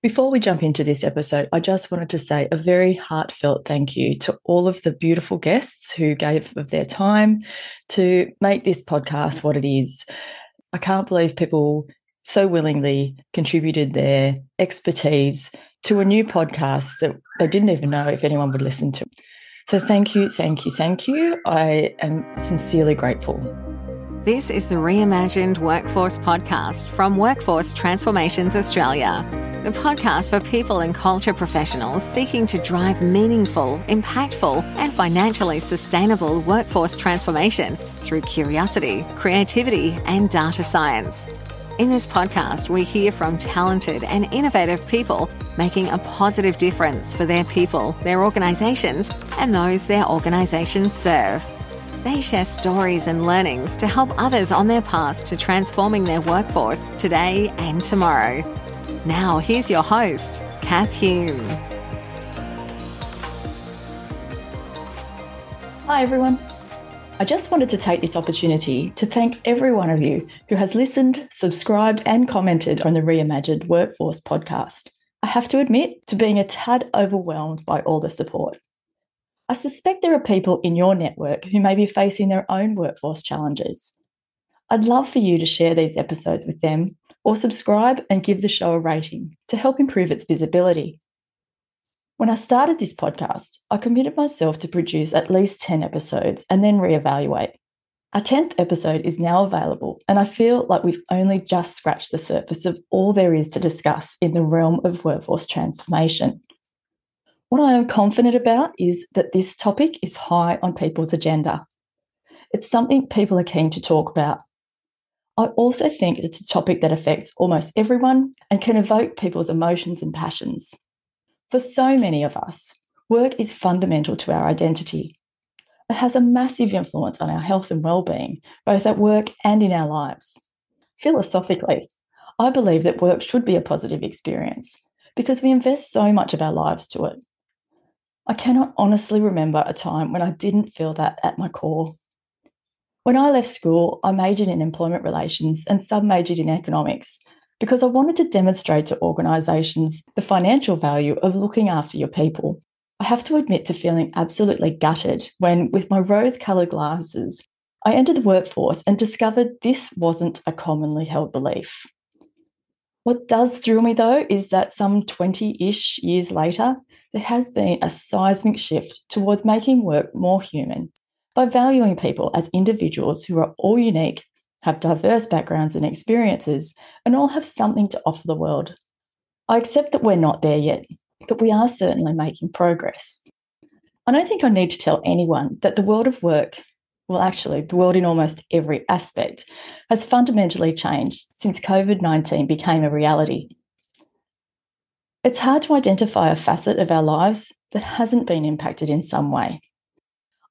Before we jump into this episode, I just wanted to say a very heartfelt thank you to all of the beautiful guests who gave of their time to make this podcast what it is. I can't believe people so willingly contributed their expertise to a new podcast that they didn't even know if anyone would listen to. So thank you, thank you, thank you. I am sincerely grateful. This is the Reimagined Workforce podcast from Workforce Transformations Australia the podcast for people and culture professionals seeking to drive meaningful, impactful, and financially sustainable workforce transformation through curiosity, creativity, and data science. In this podcast, we hear from talented and innovative people making a positive difference for their people, their organisations, and those their organisations serve. They share stories and learnings to help others on their path to transforming their workforce today and tomorrow. Now, here's your host, Kath Hume. Hi, everyone. I just wanted to take this opportunity to thank every one of you who has listened, subscribed, and commented on the Reimagined Workforce podcast. I have to admit to being a tad overwhelmed by all the support. I suspect there are people in your network who may be facing their own workforce challenges. I'd love for you to share these episodes with them or subscribe and give the show a rating to help improve its visibility. When I started this podcast, I committed myself to produce at least 10 episodes and then reevaluate. Our 10th episode is now available, and I feel like we've only just scratched the surface of all there is to discuss in the realm of workforce transformation. What I am confident about is that this topic is high on people's agenda. It's something people are keen to talk about, I also think it's a topic that affects almost everyone and can evoke people's emotions and passions. For so many of us, work is fundamental to our identity. It has a massive influence on our health and well-being, both at work and in our lives. Philosophically, I believe that work should be a positive experience because we invest so much of our lives to it. I cannot honestly remember a time when I didn't feel that at my core. When I left school, I majored in employment relations and sub majored in economics because I wanted to demonstrate to organisations the financial value of looking after your people. I have to admit to feeling absolutely gutted when, with my rose coloured glasses, I entered the workforce and discovered this wasn't a commonly held belief. What does thrill me though is that some 20 ish years later, there has been a seismic shift towards making work more human by valuing people as individuals who are all unique, have diverse backgrounds and experiences, and all have something to offer the world. I accept that we're not there yet, but we are certainly making progress. I don't think I need to tell anyone that the world of work, well, actually, the world in almost every aspect, has fundamentally changed since COVID 19 became a reality. It's hard to identify a facet of our lives that hasn't been impacted in some way.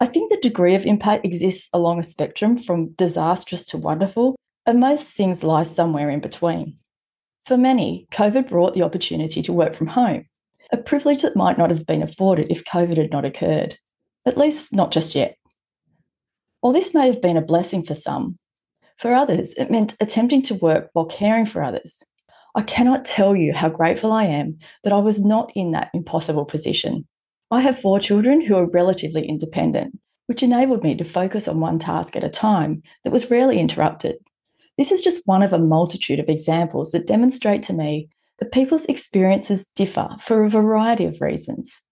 I think the degree of impact exists along a spectrum from disastrous to wonderful, and most things lie somewhere in between. For many, COVID brought the opportunity to work from home, a privilege that might not have been afforded if COVID had not occurred, at least not just yet. While this may have been a blessing for some, for others, it meant attempting to work while caring for others. I cannot tell you how grateful I am that I was not in that impossible position. I have four children who are relatively independent, which enabled me to focus on one task at a time that was rarely interrupted. This is just one of a multitude of examples that demonstrate to me that people's experiences differ for a variety of reasons.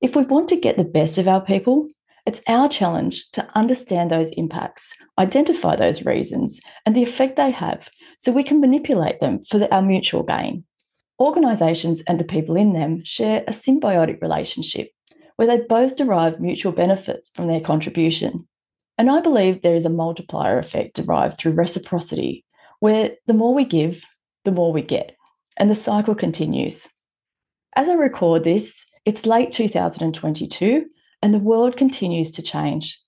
If we want to get the best of our people, it's our challenge to understand those impacts, identify those reasons, and the effect they have so we can manipulate them for our mutual gain. Organisations and the people in them share a symbiotic relationship where they both derive mutual benefits from their contribution. And I believe there is a multiplier effect derived through reciprocity, where the more we give, the more we get, and the cycle continues. As I record this, it's late 2022, and the world continues to change.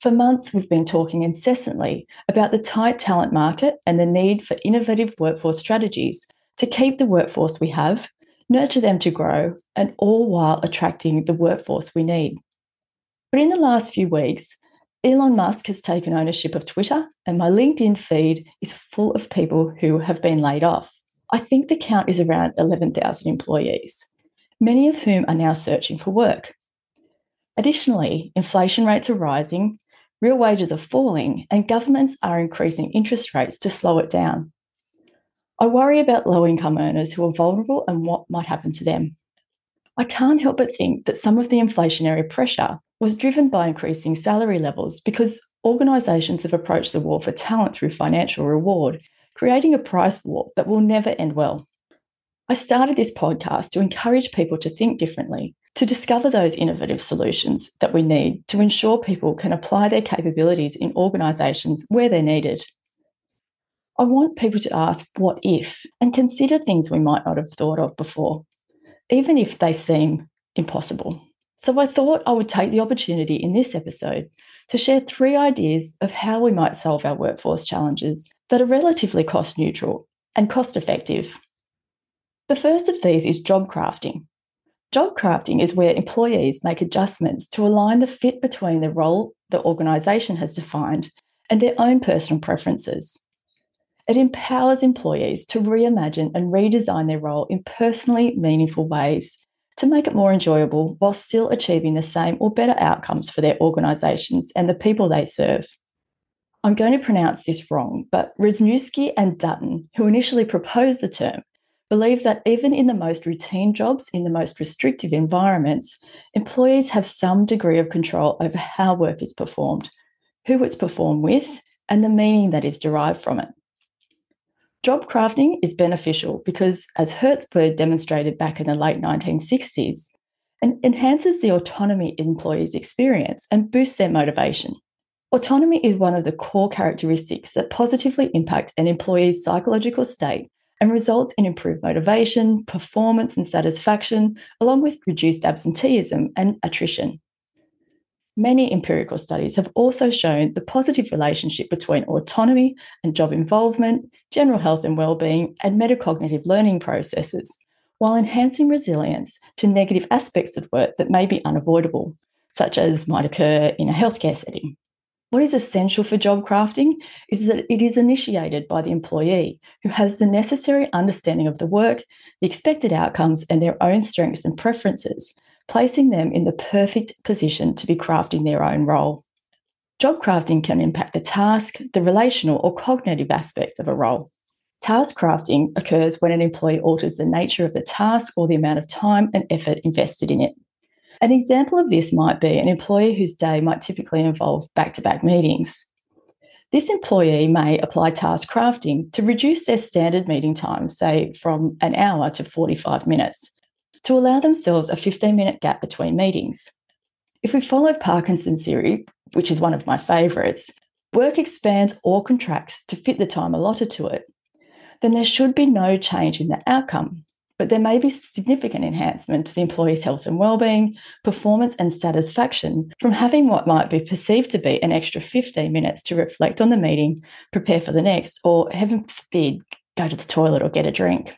For months, we've been talking incessantly about the tight talent market and the need for innovative workforce strategies to keep the workforce we have, nurture them to grow, and all while attracting the workforce we need. But in the last few weeks, Elon Musk has taken ownership of Twitter, and my LinkedIn feed is full of people who have been laid off. I think the count is around 11,000 employees, many of whom are now searching for work. Additionally, inflation rates are rising, real wages are falling, and governments are increasing interest rates to slow it down. I worry about low income earners who are vulnerable and what might happen to them. I can't help but think that some of the inflationary pressure was driven by increasing salary levels because organisations have approached the war for talent through financial reward, creating a price war that will never end well. I started this podcast to encourage people to think differently, to discover those innovative solutions that we need to ensure people can apply their capabilities in organisations where they're needed. I want people to ask what if and consider things we might not have thought of before, even if they seem impossible. So I thought I would take the opportunity in this episode to share three ideas of how we might solve our workforce challenges that are relatively cost neutral and cost effective. The first of these is job crafting. Job crafting is where employees make adjustments to align the fit between the role the organisation has defined and their own personal preferences. It empowers employees to reimagine and redesign their role in personally meaningful ways to make it more enjoyable while still achieving the same or better outcomes for their organisations and the people they serve. I'm going to pronounce this wrong, but Wisniewski and Dutton, who initially proposed the term, believe that even in the most routine jobs, in the most restrictive environments, employees have some degree of control over how work is performed, who it's performed with, and the meaning that is derived from it. Job crafting is beneficial because, as Herzberg demonstrated back in the late 1960s, it enhances the autonomy employees experience and boosts their motivation. Autonomy is one of the core characteristics that positively impact an employee's psychological state and results in improved motivation, performance, and satisfaction, along with reduced absenteeism and attrition. Many empirical studies have also shown the positive relationship between autonomy and job involvement, general health and well-being, and metacognitive learning processes, while enhancing resilience to negative aspects of work that may be unavoidable, such as might occur in a healthcare setting. What is essential for job crafting is that it is initiated by the employee who has the necessary understanding of the work, the expected outcomes, and their own strengths and preferences placing them in the perfect position to be crafting their own role. Job crafting can impact the task, the relational, or cognitive aspects of a role. Task crafting occurs when an employee alters the nature of the task or the amount of time and effort invested in it. An example of this might be an employee whose day might typically involve back to back meetings. This employee may apply task crafting to reduce their standard meeting time, say from an hour to 45 minutes, to allow themselves a 15 minute gap between meetings. If we follow Parkinson's theory, which is one of my favourites, work expands or contracts to fit the time allotted to it, then there should be no change in the outcome. But there may be significant enhancement to the employee's health and well-being, performance and satisfaction from having what might be perceived to be an extra 15 minutes to reflect on the meeting, prepare for the next, or heaven forbid, go to the toilet or get a drink.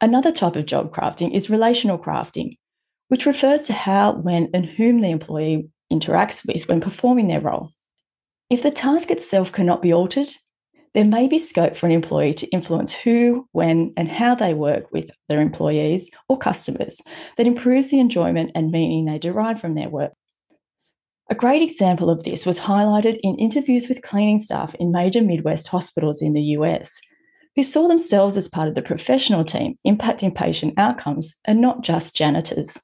Another type of job crafting is relational crafting, which refers to how, when, and whom the employee interacts with when performing their role. If the task itself cannot be altered, there may be scope for an employee to influence who, when, and how they work with their employees or customers that improves the enjoyment and meaning they derive from their work. A great example of this was highlighted in interviews with cleaning staff in major Midwest hospitals in the US, who saw themselves as part of the professional team impacting patient outcomes and not just janitors.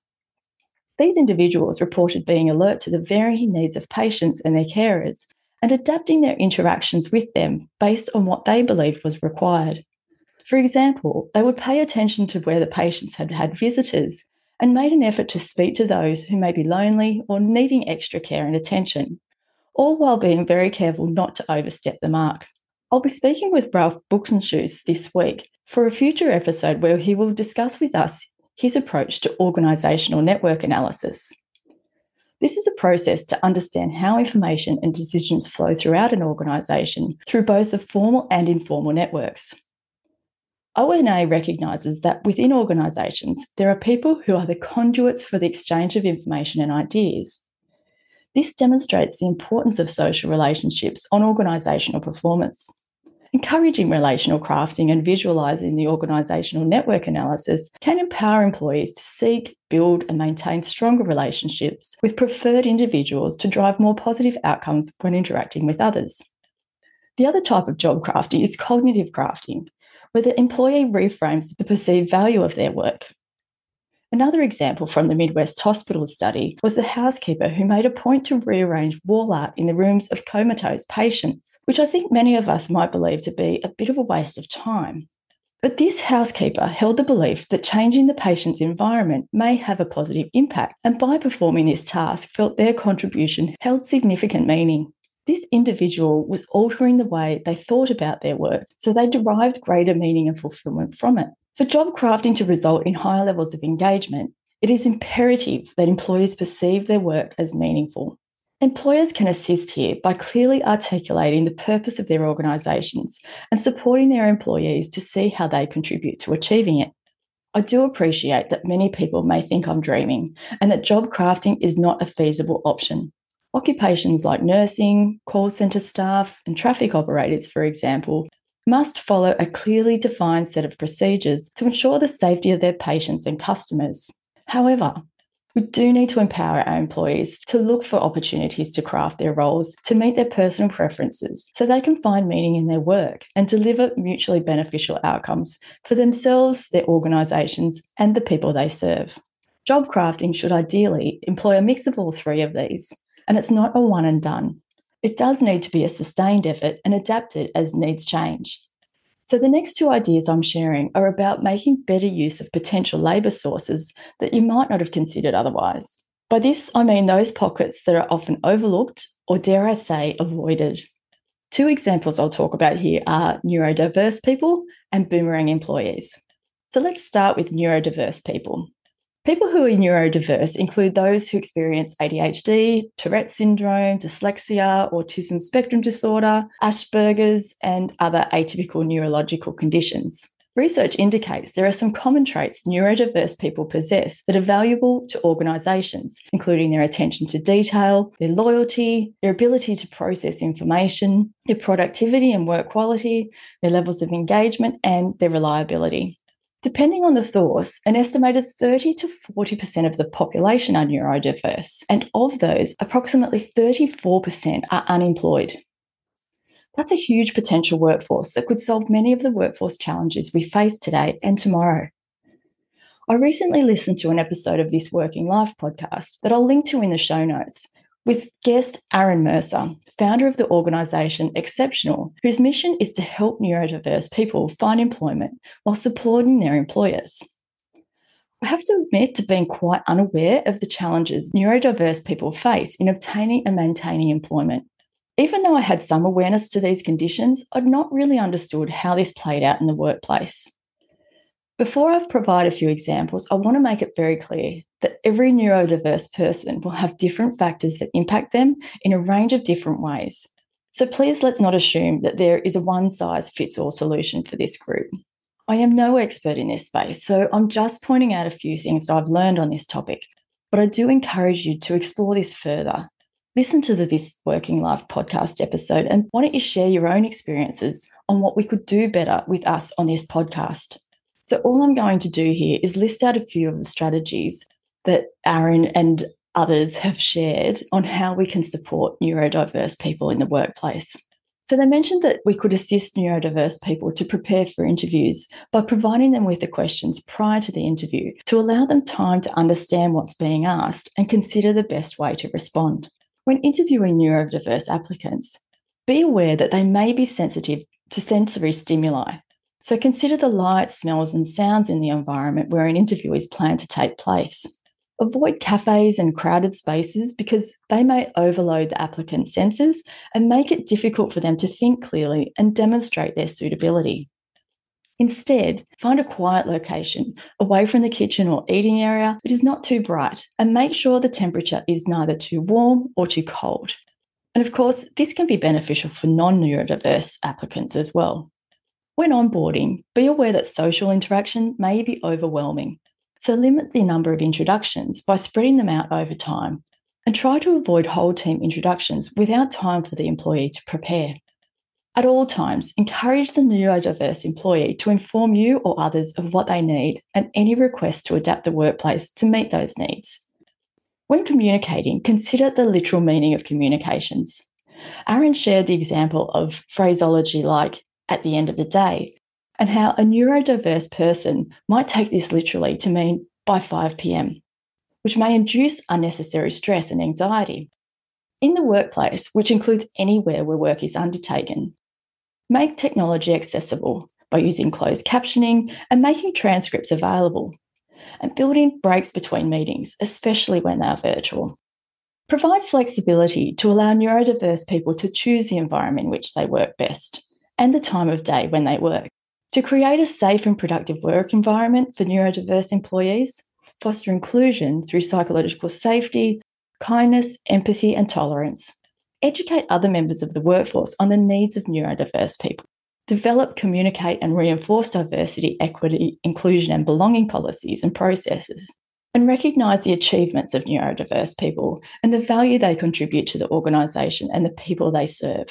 These individuals reported being alert to the varying needs of patients and their carers and adapting their interactions with them based on what they believed was required. For example, they would pay attention to where the patients had had visitors and made an effort to speak to those who may be lonely or needing extra care and attention, all while being very careful not to overstep the mark. I'll be speaking with Ralph Buchenschuss this week for a future episode where he will discuss with us his approach to organisational network analysis. This is a process to understand how information and decisions flow throughout an organisation through both the formal and informal networks. ONA recognises that within organisations, there are people who are the conduits for the exchange of information and ideas. This demonstrates the importance of social relationships on organisational performance. Encouraging relational crafting and visualizing the organizational network analysis can empower employees to seek, build, and maintain stronger relationships with preferred individuals to drive more positive outcomes when interacting with others. The other type of job crafting is cognitive crafting, where the employee reframes the perceived value of their work. Another example from the Midwest Hospital study was the housekeeper who made a point to rearrange wall art in the rooms of comatose patients, which I think many of us might believe to be a bit of a waste of time. But this housekeeper held the belief that changing the patient's environment may have a positive impact, and by performing this task, felt their contribution held significant meaning. This individual was altering the way they thought about their work, so they derived greater meaning and fulfillment from it. For job crafting to result in higher levels of engagement, it is imperative that employers perceive their work as meaningful. Employers can assist here by clearly articulating the purpose of their organisations and supporting their employees to see how they contribute to achieving it. I do appreciate that many people may think I'm dreaming and that job crafting is not a feasible option. Occupations like nursing, call centre staff, and traffic operators, for example, must follow a clearly defined set of procedures to ensure the safety of their patients and customers. However, we do need to empower our employees to look for opportunities to craft their roles to meet their personal preferences so they can find meaning in their work and deliver mutually beneficial outcomes for themselves, their organisations, and the people they serve. Job crafting should ideally employ a mix of all three of these, and it's not a one and done. It does need to be a sustained effort and adapted as needs change. So, the next two ideas I'm sharing are about making better use of potential labour sources that you might not have considered otherwise. By this, I mean those pockets that are often overlooked or, dare I say, avoided. Two examples I'll talk about here are neurodiverse people and boomerang employees. So, let's start with neurodiverse people. People who are neurodiverse include those who experience ADHD, Tourette syndrome, dyslexia, autism spectrum disorder, Asperger's, and other atypical neurological conditions. Research indicates there are some common traits neurodiverse people possess that are valuable to organisations, including their attention to detail, their loyalty, their ability to process information, their productivity and work quality, their levels of engagement, and their reliability. Depending on the source, an estimated 30 to 40% of the population are neurodiverse, and of those, approximately 34% are unemployed. That's a huge potential workforce that could solve many of the workforce challenges we face today and tomorrow. I recently listened to an episode of this Working Life podcast that I'll link to in the show notes, with guest Aaron Mercer, founder of the organisation Xceptional, whose mission is to help neurodiverse people find employment while supporting their employers. I have to admit to being quite unaware of the challenges neurodiverse people face in obtaining and maintaining employment. Even though I had some awareness to these conditions, I'd not really understood how this played out in the workplace. Before I provide a few examples, I want to make it very clear that every neurodiverse person will have different factors that impact them in a range of different ways. So please let's not assume that there is a one size fits all solution for this group. I am no expert in this space, so I'm just pointing out a few things that I've learned on this topic. But I do encourage you to explore this further. Listen to the This Working Life podcast episode and why don't you share your own experiences on what we could do better with us on this podcast? So, all I'm going to do here is list out a few of the strategies that Aaron and others have shared on how we can support neurodiverse people in the workplace. So, they mentioned that we could assist neurodiverse people to prepare for interviews by providing them with the questions prior to the interview to allow them time to understand what's being asked and consider the best way to respond. When interviewing neurodiverse applicants, be aware that they may be sensitive to sensory stimuli, so consider the light, smells, and sounds in the environment where an interview is planned to take place. Avoid cafes and crowded spaces because they may overload the applicant's senses and make it difficult for them to think clearly and demonstrate their suitability. Instead, find a quiet location away from the kitchen or eating area that is not too bright and make sure the temperature is neither too warm or too cold. And of course, this can be beneficial for non neurodiverse applicants as well. When onboarding, be aware that social interaction may be overwhelming, so limit the number of introductions by spreading them out over time and try to avoid whole team introductions without time for the employee to prepare. At all times, encourage the neurodiverse employee to inform you or others of what they need and any requests to adapt the workplace to meet those needs. When communicating, consider the literal meaning of communications. Aaron shared the example of phraseology like at the end of the day, and how a neurodiverse person might take this literally to mean by 5 pm, which may induce unnecessary stress and anxiety. In the workplace, which includes anywhere where work is undertaken, make technology accessible by using closed captioning and making transcripts available, and build in breaks between meetings, especially when they are virtual. Provide flexibility to allow neurodiverse people to choose the environment in which they work best and the time of day when they work. To create a safe and productive work environment for neurodiverse employees, foster inclusion through psychological safety, kindness, empathy, and tolerance. Educate other members of the workforce on the needs of neurodiverse people. Develop, communicate, and reinforce diversity, equity, inclusion, and belonging policies and processes. And recognise the achievements of neurodiverse people and the value they contribute to the organisation and the people they serve.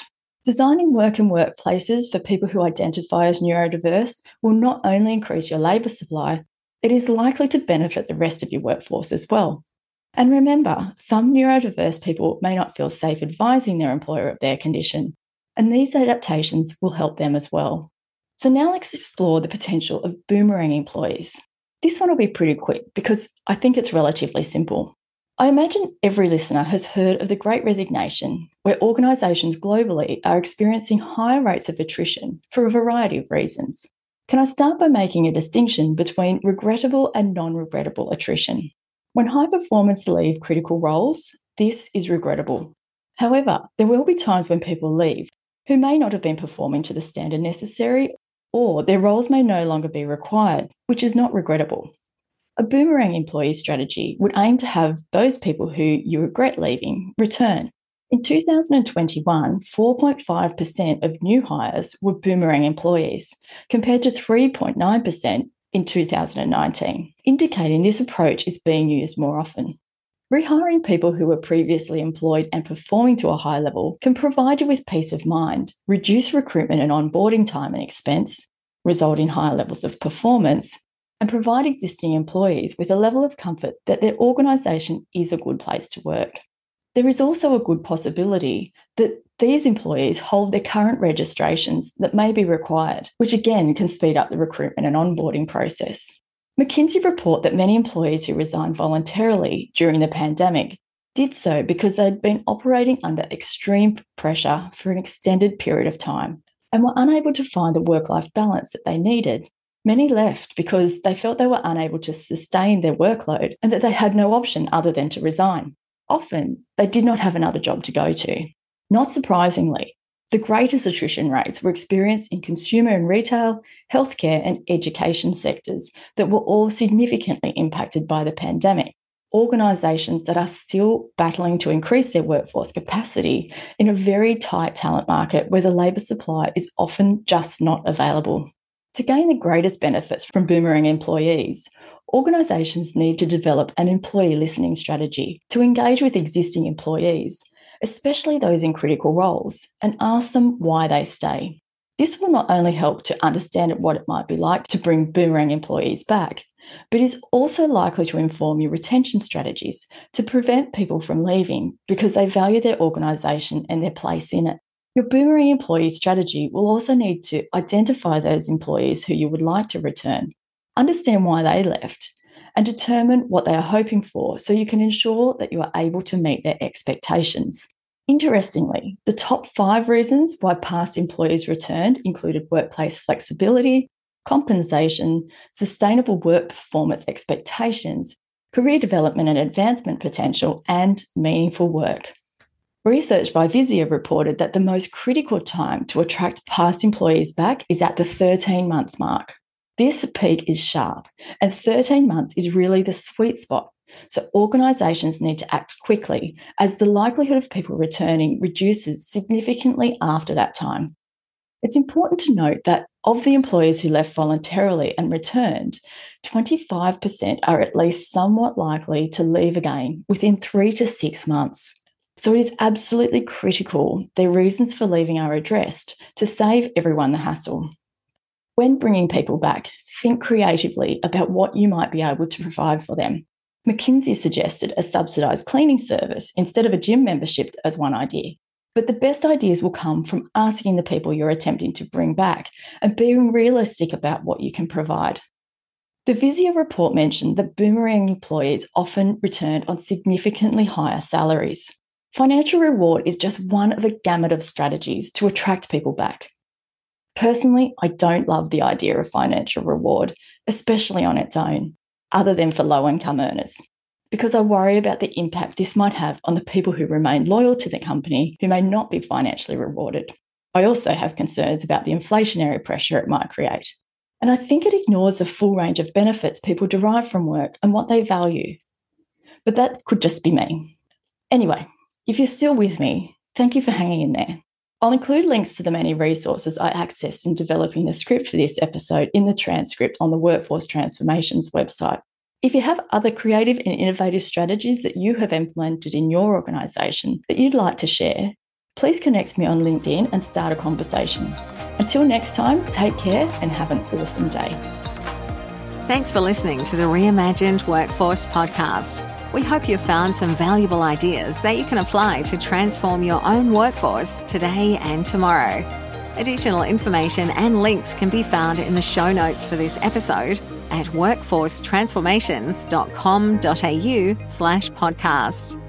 Designing work and workplaces for people who identify as neurodiverse will not only increase your labour supply, it is likely to benefit the rest of your workforce as well. And remember, some neurodiverse people may not feel safe advising their employer of their condition, and these adaptations will help them as well. So now let's explore the potential of boomerang employees. This one will be pretty quick because I think it's relatively simple. I imagine every listener has heard of the Great Resignation, where organisations globally are experiencing higher rates of attrition for a variety of reasons. Can I start by making a distinction between regrettable and non regrettable attrition? When high performers leave critical roles, this is regrettable. However, there will be times when people leave who may not have been performing to the standard necessary, or their roles may no longer be required, which is not regrettable. A boomerang employee strategy would aim to have those people who you regret leaving return. In 2021, 4.5% of new hires were boomerang employees, compared to 3.9% in 2019, indicating this approach is being used more often. Rehiring people who were previously employed and performing to a high level can provide you with peace of mind, reduce recruitment and onboarding time and expense, result in higher levels of performance, and provide existing employees with a level of comfort that their organisation is a good place to work. There is also a good possibility that these employees hold their current registrations that may be required, which again can speed up the recruitment and onboarding process. McKinsey report that many employees who resigned voluntarily during the pandemic did so because they'd been operating under extreme pressure for an extended period of time and were unable to find the work life balance that they needed. Many left because they felt they were unable to sustain their workload and that they had no option other than to resign. Often, they did not have another job to go to. Not surprisingly, the greatest attrition rates were experienced in consumer and retail, healthcare, and education sectors that were all significantly impacted by the pandemic. Organisations that are still battling to increase their workforce capacity in a very tight talent market where the labour supply is often just not available. To gain the greatest benefits from boomerang employees, organisations need to develop an employee listening strategy to engage with existing employees, especially those in critical roles, and ask them why they stay. This will not only help to understand what it might be like to bring boomerang employees back, but is also likely to inform your retention strategies to prevent people from leaving because they value their organisation and their place in it. Your boomerang employee strategy will also need to identify those employees who you would like to return, understand why they left, and determine what they are hoping for so you can ensure that you are able to meet their expectations. Interestingly, the top five reasons why past employees returned included workplace flexibility, compensation, sustainable work performance expectations, career development and advancement potential, and meaningful work. Research by Visier reported that the most critical time to attract past employees back is at the 13 month mark. This peak is sharp, and 13 months is really the sweet spot. So, organisations need to act quickly as the likelihood of people returning reduces significantly after that time. It's important to note that of the employees who left voluntarily and returned, 25% are at least somewhat likely to leave again within three to six months. So it is absolutely critical their reasons for leaving are addressed to save everyone the hassle. When bringing people back, think creatively about what you might be able to provide for them. McKinsey suggested a subsidised cleaning service instead of a gym membership as one idea. But the best ideas will come from asking the people you're attempting to bring back and being realistic about what you can provide. The Visier report mentioned that boomerang employees often returned on significantly higher salaries. Financial reward is just one of a gamut of strategies to attract people back. Personally, I don't love the idea of financial reward, especially on its own, other than for low income earners, because I worry about the impact this might have on the people who remain loyal to the company who may not be financially rewarded. I also have concerns about the inflationary pressure it might create. And I think it ignores the full range of benefits people derive from work and what they value. But that could just be me. Anyway, if you're still with me, thank you for hanging in there. I'll include links to the many resources I accessed in developing the script for this episode in the transcript on the Workforce Transformations website. If you have other creative and innovative strategies that you have implemented in your organisation that you'd like to share, please connect me on LinkedIn and start a conversation. Until next time, take care and have an awesome day. Thanks for listening to the Reimagined Workforce podcast. We hope you've found some valuable ideas that you can apply to transform your own workforce today and tomorrow. Additional information and links can be found in the show notes for this episode at workforcetransformations.com.au slash podcast.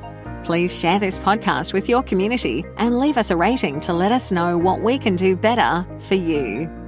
Please share this podcast with your community and leave us a rating to let us know what we can do better for you.